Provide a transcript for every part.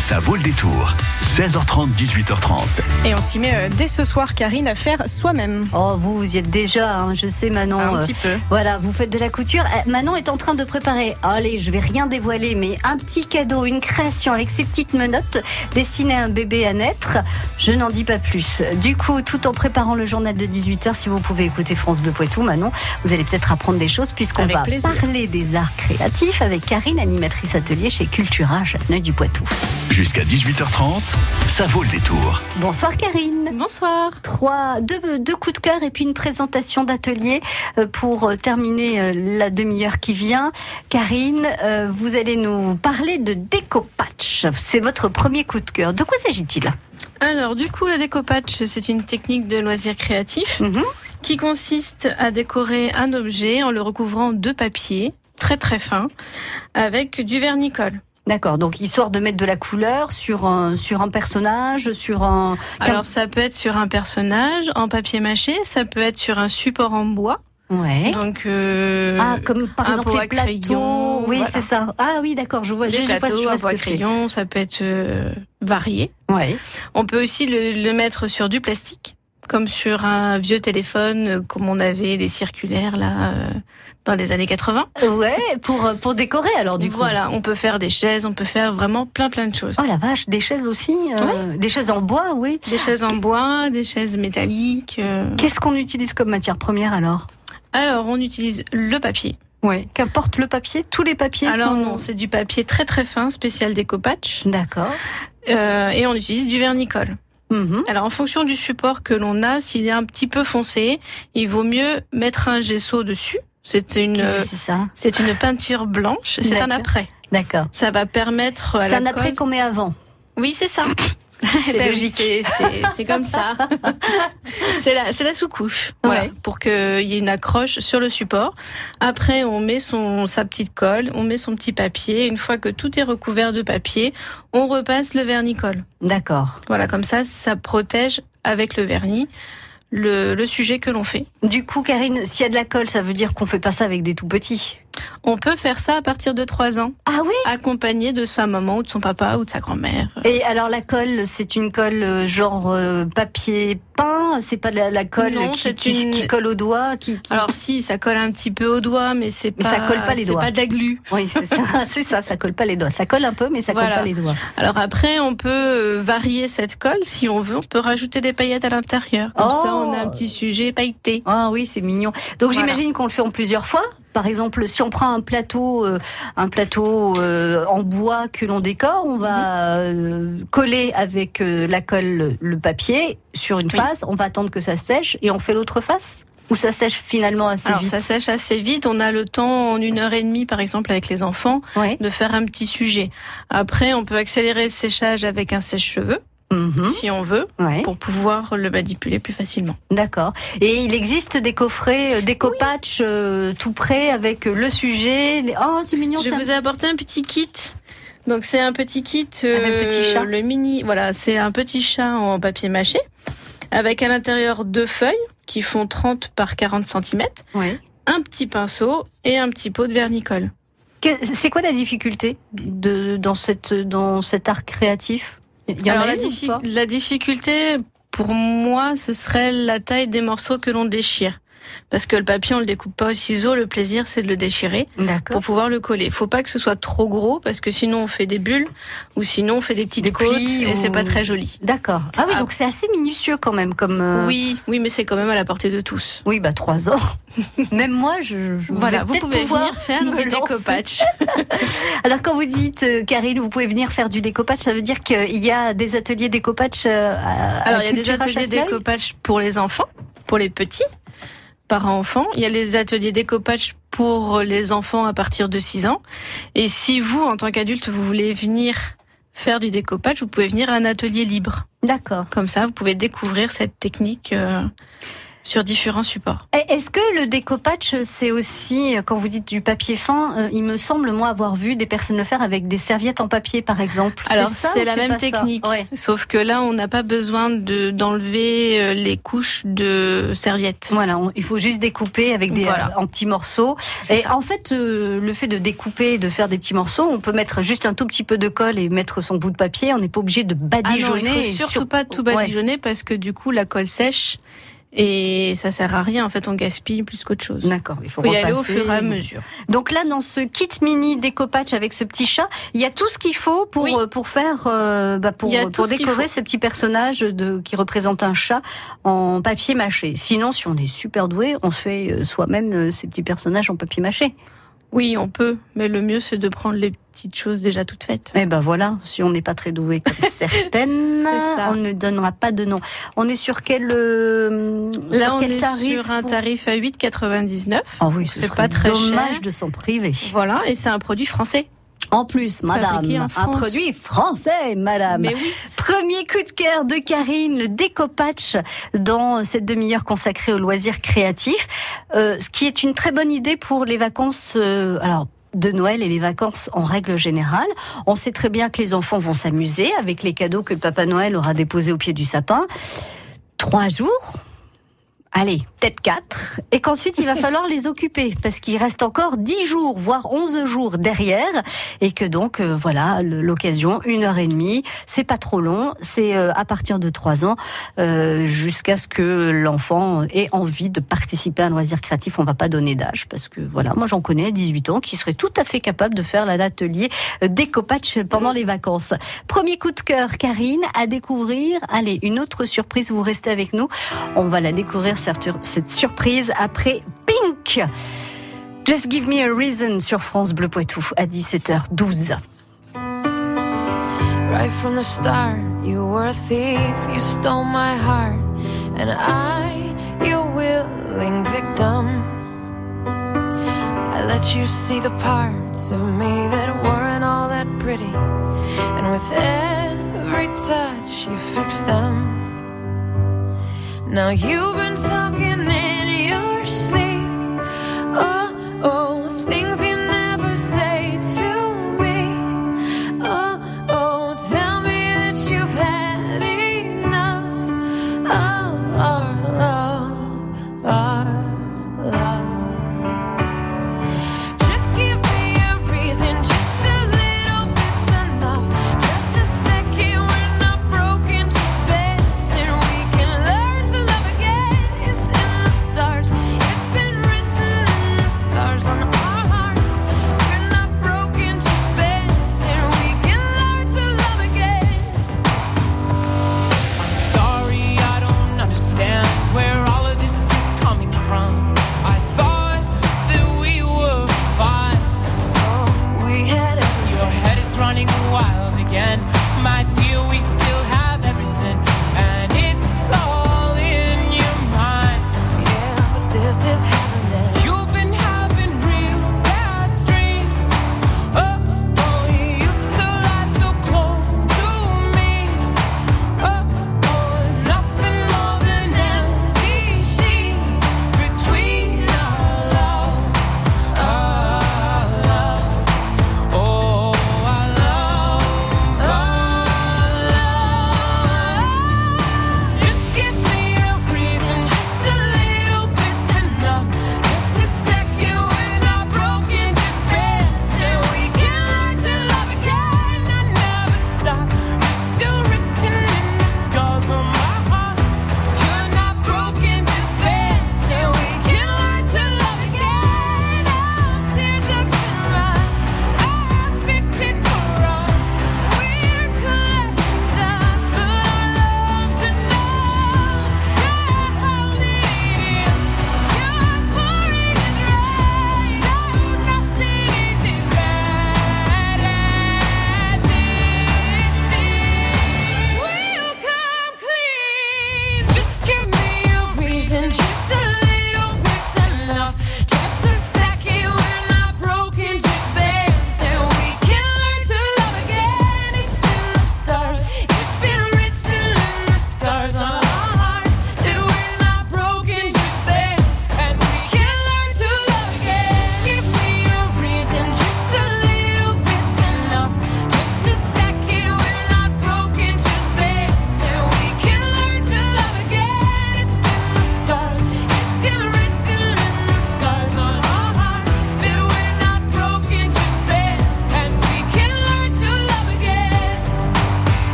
Ça vaut le détour. 16h30, 18h30. Et on s'y met euh, dès ce soir, Karine, à faire soi-même. Oh, vous, vous y êtes déjà, hein, je sais, Manon. Un euh, petit peu. Voilà, vous faites de la couture. Euh, Manon est en train de préparer, allez, je vais rien dévoiler, mais un petit cadeau, une création avec ses petites menottes destinées à un bébé à naître. Je n'en dis pas plus. Du coup, tout en préparant le journal de 18h, si vous pouvez écouter France Bleu Poitou, Manon, vous allez peut-être apprendre des choses puisqu'on va plaisir. parler des arts créatifs avec Karine, animatrice atelier chez Cultura, Chasseneuil du Poitou. Jusqu'à 18h30, ça vaut le détour. Bonsoir Karine. Bonsoir. Trois, deux, deux coups de cœur et puis une présentation d'atelier euh, pour euh, terminer euh, la demi-heure qui vient. Karine, vous allez nous parler de décopatch. C'est votre premier coup de cœur. De quoi s'agit-il? Alors, du coup, le découpage, c'est une technique de loisir créatif Mhm. qui consiste à décorer un objet en le recouvrant de papier très très fin avec du vernicole. D'accord, donc histoire de mettre de la couleur sur un, sur un personnage, sur un... Alors, ça peut être sur un personnage en papier mâché, ça peut être sur un support en bois. Ouais. Donc, euh, Ah, comme par un exemple les plateaux. crayon, oui, voilà. c'est ça. Ah oui, d'accord, je vois. je, je vois- je plateaux, vois un bois crayon, ça peut être euh, varié. Ouais. On peut aussi le, le mettre sur du plastique, comme sur un vieux téléphone, euh, comme on avait des circulaires là euh, dans les années 80. Ouais, pour, euh, pour décorer alors du coup. voilà, on peut faire des chaises, on peut faire vraiment plein plein de choses. Oh la vache, des chaises aussi, euh, des chaises en bois, oui. Des chaises en bois, des chaises métalliques. euh. Qu'est-ce qu'on utilise comme matière première alors? Alors, on utilise le papier. Ouais. Qu'importe le papier, tous les papiers Alors sont. non, c'est du papier très très fin, spécial découpage. D'accord. Euh, et on utilise du vernicole. Mhm. Alors en fonction du support que l'on a, s'il est un petit peu foncé, il vaut mieux mettre un gesso dessus. C'est une, que c'est une peinture blanche. C'est un après. D'accord. Ça va permettre à C'est un après qu'on met avant. Oui, c'est ça. C'est Ben oui, logique. c'est- comme ça. c'est la, c'est la sous-couche. Voilà, Ouais. pour qu'il y ait une accroche sur le support. Après, on met son, sa petite colle, on met son petit papier. Une fois que tout est recouvert de papier, on repasse le vernicole. D'accord. Voilà, comme ça, ça protège avec le vernis le, le sujet que l'on fait. Du coup, Karine, s'il y a de la colle, ça veut dire qu'on fait pas ça avec des tout petits. On peut faire ça à partir de 3 ans, Ah oui accompagné de sa maman ou de son papa ou de sa grand-mère. Et alors la colle, c'est une colle euh, genre euh, papier peint, c'est pas la, la colle Non, qui, c'est qui, une- qui colle au doigt, qui, qui- Alors si, ça colle un petit peu au doigt, mais c'est Mais pas, ça colle pas les c'est doigts. pas de la glu. oui, c'est ça, c'est ça, ça colle pas les doigts. Ça colle un peu, mais ça colle pas les doigts. Alors après, on peut euh, varier cette colle si on veut. On peut rajouter des paillettes à l'intérieur. Comme Oh. ça, on a un petit sujet pailleté. Ah oui, c'est mignon. Donc Voilà. j'imagine qu'on le fait en plusieurs fois? Par exemple, si on prend un plateau, euh, un plateau euh, en bois que l'on décore, on va euh, coller avec euh, la colle le papier sur une Oui. face. On va attendre que ça sèche et on fait l'autre face? Ou ça sèche finalement assez Alors vite? ça sèche assez vite. On a le temps en une heure et demie, par exemple, avec les enfants, Ouais. de faire un petit sujet. Après, on peut accélérer le séchage avec un sèche-cheveux, Mhm. si on veut, Ouais. pour pouvoir le manipuler plus facilement. D'accord. Et il existe des coffrets, euh, des copatchs euh, tout prêts avec euh, le sujet. les- Oh, c'est mignon. Je vous ai apporté un petit kit. Donc c'est un petit kit, Un petit chat. le mini, voilà, c'est un petit chat en papier mâché, avec à l'intérieur deux feuilles qui font 30 par 40 cm, Ouais. un petit pinceau et un petit pot de vernicole. C'est quoi la difficulté de, dans, cette, dans cet art créatif? Il y en Alors a diffi- la difficulté, pour moi, ce serait la taille des morceaux que l'on déchire. Parce que le papier, on le découpe pas au ciseau, le plaisir c'est de le déchirer pour pouvoir le coller. Faut pas que ce soit trop gros parce que sinon on fait des bulles ou sinon on fait des petites Des côtes plis et ou- c'est pas très joli. D'accord. Ah oui, Ah. donc c'est assez minutieux quand même. Comme euh, Oui, oui, mais c'est quand même à la portée de tous. Oui, bah trois ans. même moi, je, je Voilà, vous pouvez venir faire du découpage. Alors quand vous dites, euh, Karine, vous pouvez venir faire du découpage, ça veut dire qu'il y a des ateliers découpage euh, Alors il y a des ateliers découpage pour les enfants, pour les petits, parents-enfants. Il y a les ateliers découpage pour les enfants à partir de 6 ans. Et si vous, en tant qu'adulte, vous voulez venir faire du découpage, vous pouvez venir à un atelier libre. D'accord. Comme ça, vous pouvez découvrir cette technique. euh, sur différents supports. Est-ce que le découpage, c'est aussi, quand vous dites du papier fin, euh, il me semble, moi, avoir vu des personnes le faire avec des serviettes en papier, par exemple Alors, c'est la même technique, sauf que là, on n'a pas besoin d'enlever euh, les couches de serviettes. Voilà, il faut juste découper avec des en petits morceaux. Et en fait, le fait de découper, de faire des petits morceaux, on peut mettre juste un tout petit peu de colle et mettre son bout de papier. On n'est pas obligé de badigeonner. Ah non, il faut surtout pas tout badigeonner parce que du coup, la colle sèche et ça sert à rien, en fait, on gaspille plus qu'autre chose. D'accord, il faut, y aller au fur et à mesure. Donc là, dans ce kit mini décopatch avec ce petit chat, il y a tout ce qu'il faut pour euh, pour faire euh, bah pour pour décorer ce, petit personnage de qui représente un chat en papier mâché. Sinon, si on est super doué, on se fait euh, soi-même ces petits personnages en papier mâché. Oui, on peut, mais le mieux c'est de prendre les petites choses déjà toutes faites. Eh ben voilà, si on n'est pas très doué comme certaines, on ne donnera pas de nom. On est sur quel euh, Là, on est sur un tarif à 8,99. Ah oui, c'est pas très dommage de s'en priver. Voilà, et c'est un produit français. En plus, madame, un produit français, madame. Premier coup de cœur de Karine, le décopatch dans cette demi-heure consacrée aux loisirs créatifs, euh, ce qui est une très bonne idée pour les vacances. Euh, alors de Noël et les vacances en règle générale. On sait très bien que les enfants vont s'amuser avec les cadeaux que Papa Noël aura déposés au pied du sapin. Trois jours, allez, peut-être 4, et qu'ensuite il va falloir les occuper, parce qu'il reste encore 10 jours, voire 11 jours derrière, et que donc, euh, voilà, l'occasion, une heure et demie, c'est pas trop long, c'est euh, à partir de 3 ans, euh, jusqu'à ce que l'enfant ait envie de participer à un loisir créatif, on va pas donner d'âge, parce que voilà, moi j'en connais à 18 ans qui serait tout à fait capable de faire l'atelier décopatch pendant les vacances. Premier coup de cœur, Karine, à découvrir, allez, une autre surprise, vous restez avec nous, on va la découvrir cette surprise après Pink. Just Give Me a Reason sur France Bleu Poitou à 17h12. Right from the start, you were a thief, you stole my heart, and I, your willing victim. I let you see the parts of me that weren't all that pretty, and with every touch, you fixed them. Now you've been talking in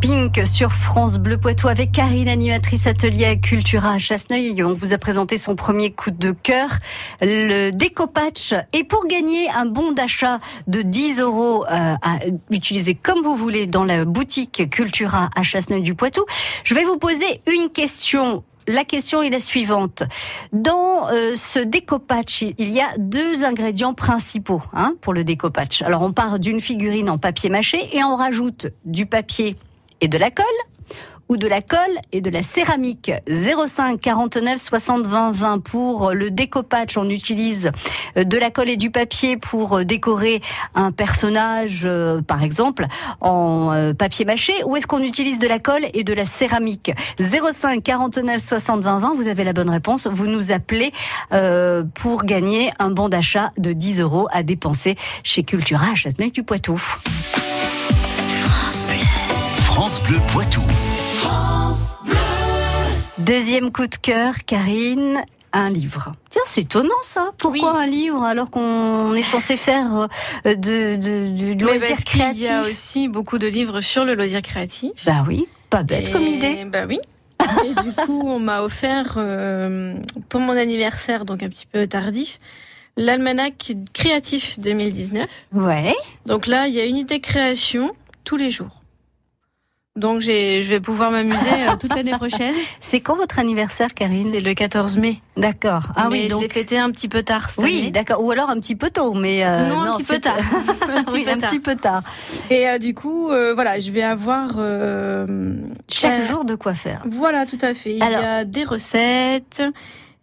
Pink sur France Bleu Poitou avec Karine, animatrice atelier à Cultura à Chasseneuil. On vous a présenté son premier coup de cœur, le décopatch. Et pour gagner un bon d'achat de 10 euros euh, à utiliser comme vous voulez dans la boutique Cultura à Chasseneuil du Poitou, je vais vous poser une question la question est la suivante. Dans euh, ce décopatch, il y a deux ingrédients principaux hein, pour le décopatch. Alors on part d'une figurine en papier mâché et on rajoute du papier et de la colle ou de la colle et de la céramique. 05 49 60 20 20 pour le décopatch. On utilise euh, de la colle et du papier pour euh, décorer un personnage, euh, par exemple, en papier mâché. Ou est-ce qu'on utilise de la colle et de la céramique? 05 49 60 20 20. Vous avez la bonne réponse. Vous nous appelez pour gagner un bon d'achat de 10 euros à dépenser chez Cultura à Chasseneuil du Poitou. France Bleu, France Bleu Poitou. Deuxième coup de cœur, Karine, un livre. Tiens, c'est étonnant ça. Pourquoi un livre alors qu'on est censé faire euh, de, de, de loisir créatif Il y a aussi beaucoup de livres sur le loisir créatif. Bah oui, pas bête comme idée. Bah oui. Et du coup, on m'a offert euh, pour mon anniversaire, donc un petit peu tardif, l'almanach créatif 2019. Ouais. Donc là, il y a une idée création tous les jours. Donc je vais pouvoir m'amuser euh, toute l'année prochaine. C'est quand votre anniversaire, Karine? C'est le 14 mai. D'accord. Ah oui, donc je l'ai fêté un petit peu tard. Cette oui, d'accord. Ou alors un petit peu tôt, mais euh, non, un petit peu tard. un, petit, peu un petit peu tard. Et euh, du coup, voilà, je vais avoir chaque jour de quoi faire. Voilà, tout à fait. Il y a des recettes.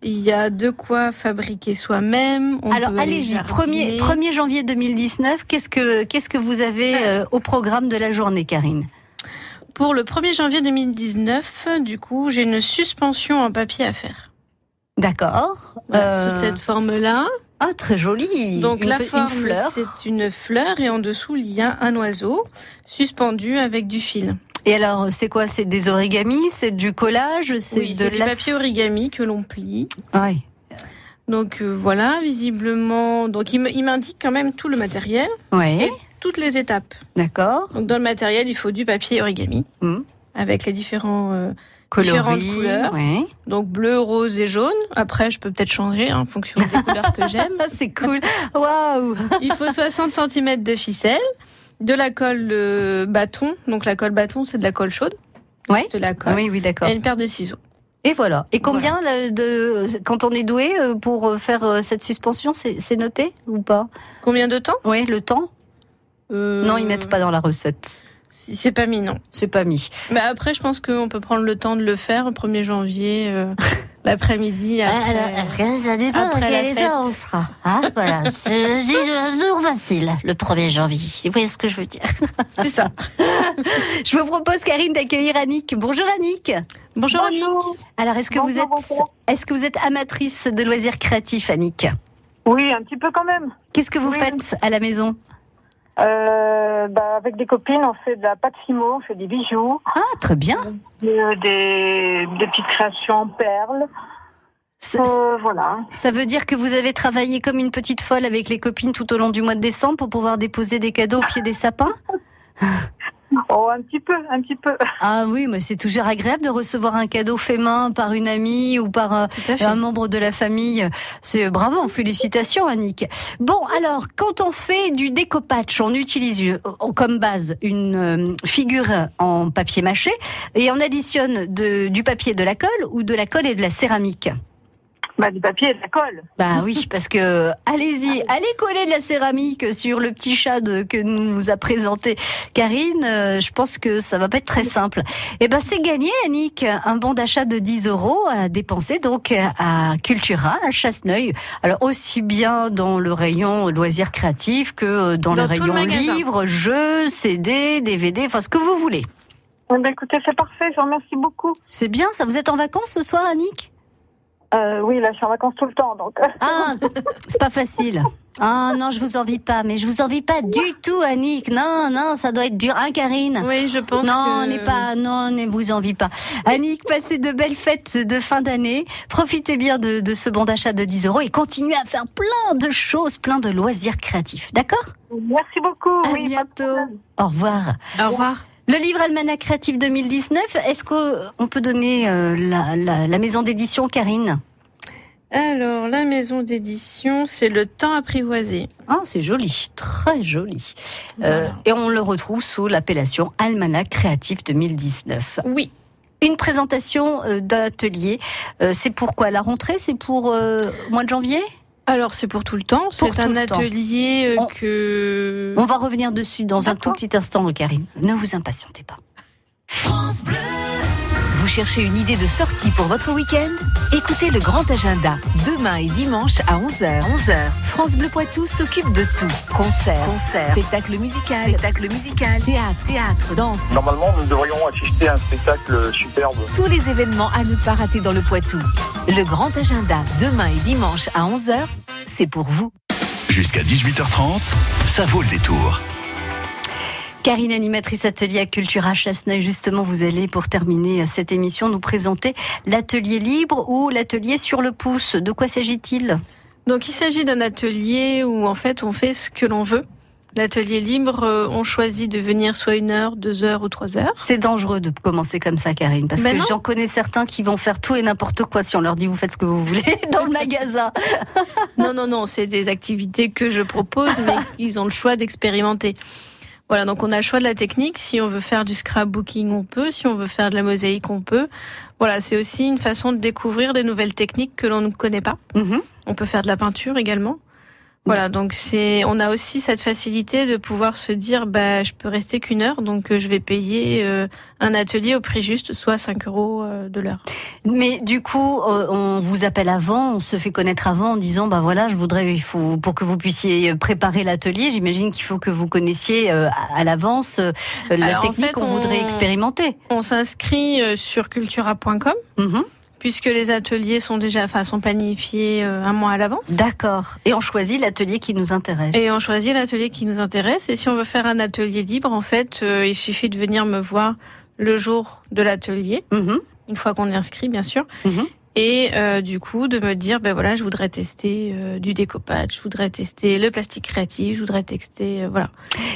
Il y a de quoi fabriquer soi-même. Alors allez-y, 1er, 1er janvier 2019, qu'est-ce que qu'est-ce que vous avez au programme de la journée, Karine? Pour le 1er janvier 2019, du coup, j'ai une suspension en papier à faire. D'accord. Euh... Sous cette forme-là. Ah, très jolie. Donc la forme, c'est une fleur et en dessous, il y a un oiseau suspendu avec du fil. Et alors, c'est quoi? C'est des origamis? C'est du collage? C'est de du papier origami que l'on plie. Oui. Donc euh, voilà, visiblement, donc il m'indique quand même tout le matériel. Oui toutes les étapes. D'accord. Donc dans le matériel, il faut du papier origami hmm. avec les différents euh, différentes couleurs. Donc bleu, rose et jaune. Après, je peux peut-être changer en fonction des couleurs que j'aime. C'est cool. Waouh. Il faut 60 cm de ficelle, de la colle euh, bâton. Donc la colle bâton, c'est de la colle chaude. Ouais. de la colle. Oui, oui, d'accord. Et une paire de ciseaux. Et voilà. Et combien de quand on est doué euh, pour faire cette suspension, c'est noté ou pas? Combien de temps? Oui, le temps. Euh, non, ils mettent pas dans la recette. C'est pas mis, non. C'est pas mis. Mais après, je pense qu'on peut prendre le temps de le faire au 1er janvier, euh, l'après-midi. Ah, après, ça dépend après quel état on sera. Hein, voilà. C'est jour facile, le 1er janvier. Vous voyez ce que je veux dire C'est ça. je vous propose, Karine, d'accueillir Annick. Bonjour Annick. Bonjour, Annick. Alors, est-ce que, vous êtes, est-ce que vous êtes amatrice de loisirs créatifs, Annick? Oui, un petit peu quand même. Qu'est-ce que vous faites à la maison? Euh, bah, avec des copines, on fait de la pâte fimo, on fait des bijoux. Ah, très bien. Euh, des, des, petites créations en perles. Euh, voilà. Ça veut dire que vous avez travaillé comme une petite folle avec les copines tout au long du mois de décembre pour pouvoir déposer des cadeaux au pied des sapins? Oh, un petit peu, un petit peu. Ah oui, mais c'est toujours agréable de recevoir un cadeau fait main par une amie ou par un, un membre de la famille. C'est bravo, félicitations Annick. Bon, alors, quand on fait du décopatch, on utilise euh, comme base une euh, figure en papier mâché et on additionne de, du papier de la colle ou de la colle et de la céramique. Bah, du papier et de la colle. Bah oui, parce que allez-y, allez coller de la céramique sur le petit chat que nous a présenté Karine. Euh, je pense que ça va pas être très simple. Et eh ben c'est gagné, Annick, un bon d'achat de 10 euros à dépenser donc à Cultura, à Chasseneuil. Alors aussi bien dans le rayon loisirs créatifs que dans, le rayon livres, jeux, CD, DVD, enfin ce que vous voulez. Eh ben, écoutez, c'est parfait. Je vous remercie beaucoup. C'est bien. Ça vous êtes en vacances ce soir, Annick? Euh, oui, là, je suis en vacances tout le temps, donc. Ah, c'est pas facile. Ah non, je vous envie pas, mais je vous envie pas du tout, Annick. Non, non, ça doit être dur. Hein, Karine? Oui, je pense Non, que... on n'est pas, non, ne vous envie pas. Annick, passez de belles fêtes de fin d'année. Profitez bien de, de ce bon d'achat de 10 euros et continuez à faire plein de choses, plein de loisirs créatifs. D'accord? Merci beaucoup. À oui, bientôt. Au revoir. Au revoir. Le livre Almanach Créatif 2019, est-ce qu'on peut donner euh, la, la, la maison d'édition, Karine? Alors, la maison d'édition, c'est Le Temps apprivoisé. Ah, c'est joli, très joli. Euh, et on le retrouve sous l'appellation Almanach Créatif 2019. Oui. Une présentation euh, d'atelier, euh, c'est pour quoi? La rentrée C'est pour euh, mois de janvier? Alors, c'est pour tout le temps. Pour C'est un atelier euh, On- que... On va revenir dessus dans un tout petit instant, Karine. Ne vous impatientez pas. Vous cherchez une idée de sortie pour votre week-end? Écoutez le grand agenda, demain et dimanche à 11h. 11h. France Bleu Poitou s'occupe de tout. Concerts, spectacle musical, spectacle musical, théâtre, théâtre, danse. Normalement, nous devrions assister à un spectacle superbe. Tous les événements à ne pas rater dans le Poitou. Le grand agenda, demain et dimanche à 11h, c'est pour vous. Jusqu'à 18h30, ça vaut le détour. Karine, animatrice atelier à Cultura Chasseneuil, justement, vous allez, pour terminer euh, cette émission, nous présenter l'atelier libre ou l'atelier sur le pouce. De quoi s'agit-il? Donc, il s'agit d'un atelier où, en fait, on fait ce que l'on veut. L'atelier libre, euh, on choisit de venir soit une heure, deux heures ou trois heures. C'est dangereux de commencer comme ça, Karine, parce Ben que j'en connais certains qui vont faire tout et n'importe quoi si on leur dit vous faites ce que vous voulez dans le magasin. Non, non, non, c'est des activités que je propose, mais ils ont le choix d'expérimenter. Voilà, donc on a le choix de la technique. Si on veut faire du scrapbooking, on peut. Si on veut faire de la mosaïque, on peut. Voilà, c'est aussi une façon de découvrir des nouvelles techniques que l'on ne connaît pas. Mhm. On peut faire de la peinture également. Voilà, donc c'est, on a aussi cette facilité de pouvoir se dire, bah, je peux rester qu'une heure, donc euh, je vais payer euh, un atelier au prix juste, soit 5 euros euh, de l'heure. Mais du coup, euh, on vous appelle avant, on se fait connaître avant en disant bah voilà, je voudrais, il faut pour que vous puissiez préparer l'atelier. J'imagine qu'il faut que vous connaissiez euh, à l'avance euh, la Alors, en technique fait, qu'on on- voudrait expérimenter. On s'inscrit euh, sur cultura.com. puisque les ateliers sont déjà, enfin, sont planifiés euh, un mois à l'avance. D'accord. Et on choisit l'atelier qui nous intéresse. Et on choisit l'atelier qui nous intéresse. Et si on veut faire un atelier libre, en fait, euh, il suffit de venir me voir le jour de l'atelier, Mhm. une fois qu'on est inscrit, bien sûr. Mhm. Et euh, du coup, de me dire, ben voilà, je voudrais tester euh, du découpage, je voudrais tester le plastique créatif, je voudrais tester, euh, voilà.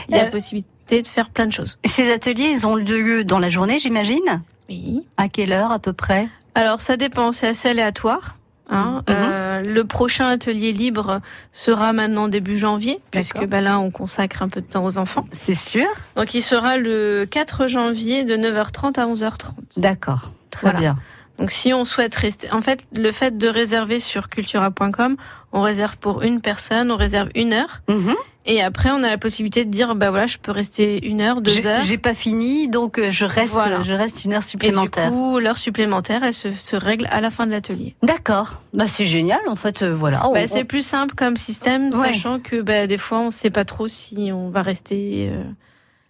Il y a Euh, possibilité de faire plein de choses. Ces ateliers, ils ont lieu dans la journée, j'imagine? Oui. À quelle heure à peu près? Alors ça dépend, c'est assez aléatoire. Hein. Mhm. Euh, le prochain atelier libre sera maintenant début janvier, puisque bah, là on consacre un peu de temps aux enfants. C'est sûr. Donc il sera le 4 janvier de 9h30 à 11h30. D'accord. Très Voilà. bien. Donc si on souhaite rester, en fait le fait de réserver sur cultura.com, on réserve pour une personne, on réserve une heure, Mhm. et après on a la possibilité de dire bah voilà je peux rester une heure, deux heures. j'ai pas fini, donc euh, je reste, Voilà. je reste une heure Et du supplémentaire. coup, l'heure supplémentaire, elle se, se règle à la fin de l'atelier. D'accord. Bah c'est génial en fait. euh, voilà. On- Bah, c'est plus simple comme système, Ouais. sachant que bah, des fois, on sait pas trop si on va rester euh,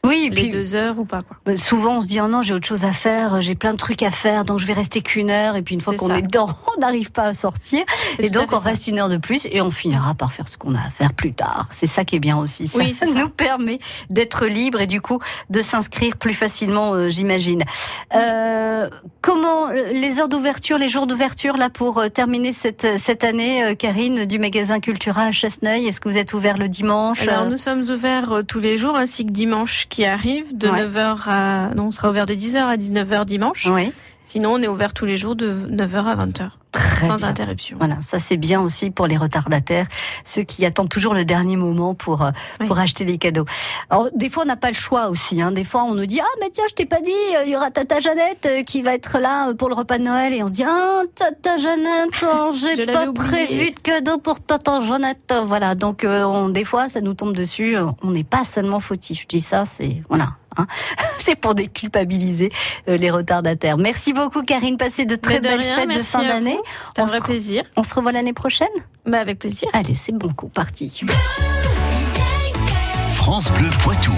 oui, les puis deux heures ou pas. Quoi. euh, souvent on se dit oh non j'ai autre chose à faire, j'ai plein de trucs à faire, donc je vais rester qu'une heure. Et puis une fois qu'on est dedans, on n'arrive pas à sortir. Et donc on ça. reste une heure de plus et on finira par faire ce qu'on a à faire plus tard. C'est ça qui est bien aussi. Ça, Oui, ça. nous permet d'être libre et du coup de s'inscrire plus facilement, euh, j'imagine. Euh, comment euh, les heures d'ouverture, les jours d'ouverture là pour euh, terminer cette cette année, euh, Karine du magasin Cultura à Chasseneuil. Est-ce que vous êtes ouvert le dimanche Alors, Euh, nous sommes ouverts euh, tous les jours, ainsi que dimanche qui arrive, de Ouais. 9h à. Non, on sera ouvert de 10h à 19h dimanche. Oui, Sinon, on est ouvert tous les jours de 9h à 20h, très sans bien. interruption. Voilà, ça c'est bien aussi pour les retardataires, ceux qui attendent toujours le dernier moment pour euh, Oui. pour acheter les cadeaux. Alors des fois on n'a pas le choix aussi. Hein. Des fois on nous dit ah mais tiens je t'ai pas dit euh, il y aura Tata Jeannette euh, qui va être là pour le repas de Noël et on se dit ah Tata Jeannette oh, Je j'ai pas prévu de cadeau pour Tata Jeannette. Voilà donc euh, on, des fois ça nous tombe dessus. On n'est pas seulement fautif. Je dis ça c'est voilà. Hein. c'est pour déculpabiliser euh, les retardataires. Merci beaucoup Karine, passez de très de belles rien, fêtes de fin d'année. C'est un vrai re- plaisir. On se revoit l'année prochaine? Bah, avec plaisir. Allez, c'est bon coup, parti. France Bleu Poitou.